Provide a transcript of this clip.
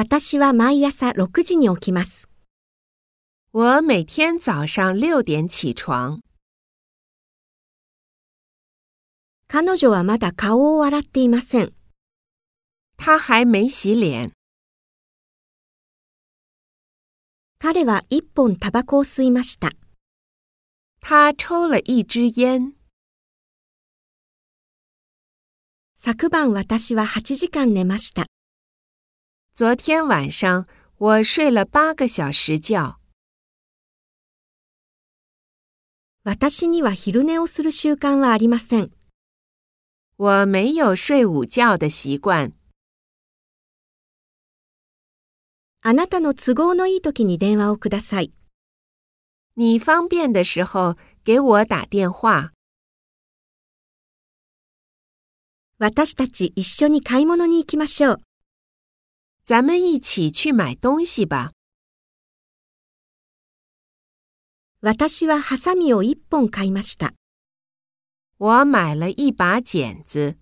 私は毎朝6時に起きます。我每天早上六点起床。彼女はまだ顔を洗っていません。他还没洗脸。彼は一本タバコを吸いました。他抽了一支烟。昨晩私は8時間寝ました。昨天晚上我睡了八个小时觉。私には昼寝をする習慣はありません。我没有睡午觉的习惯。あなたの都合のいい時に電話をください。你方便的时候给我打电话。私たち一緒に買い物に行きましょう。咱们一起去买东西吧。私はハサミを一本買いました。我买了一把剪子。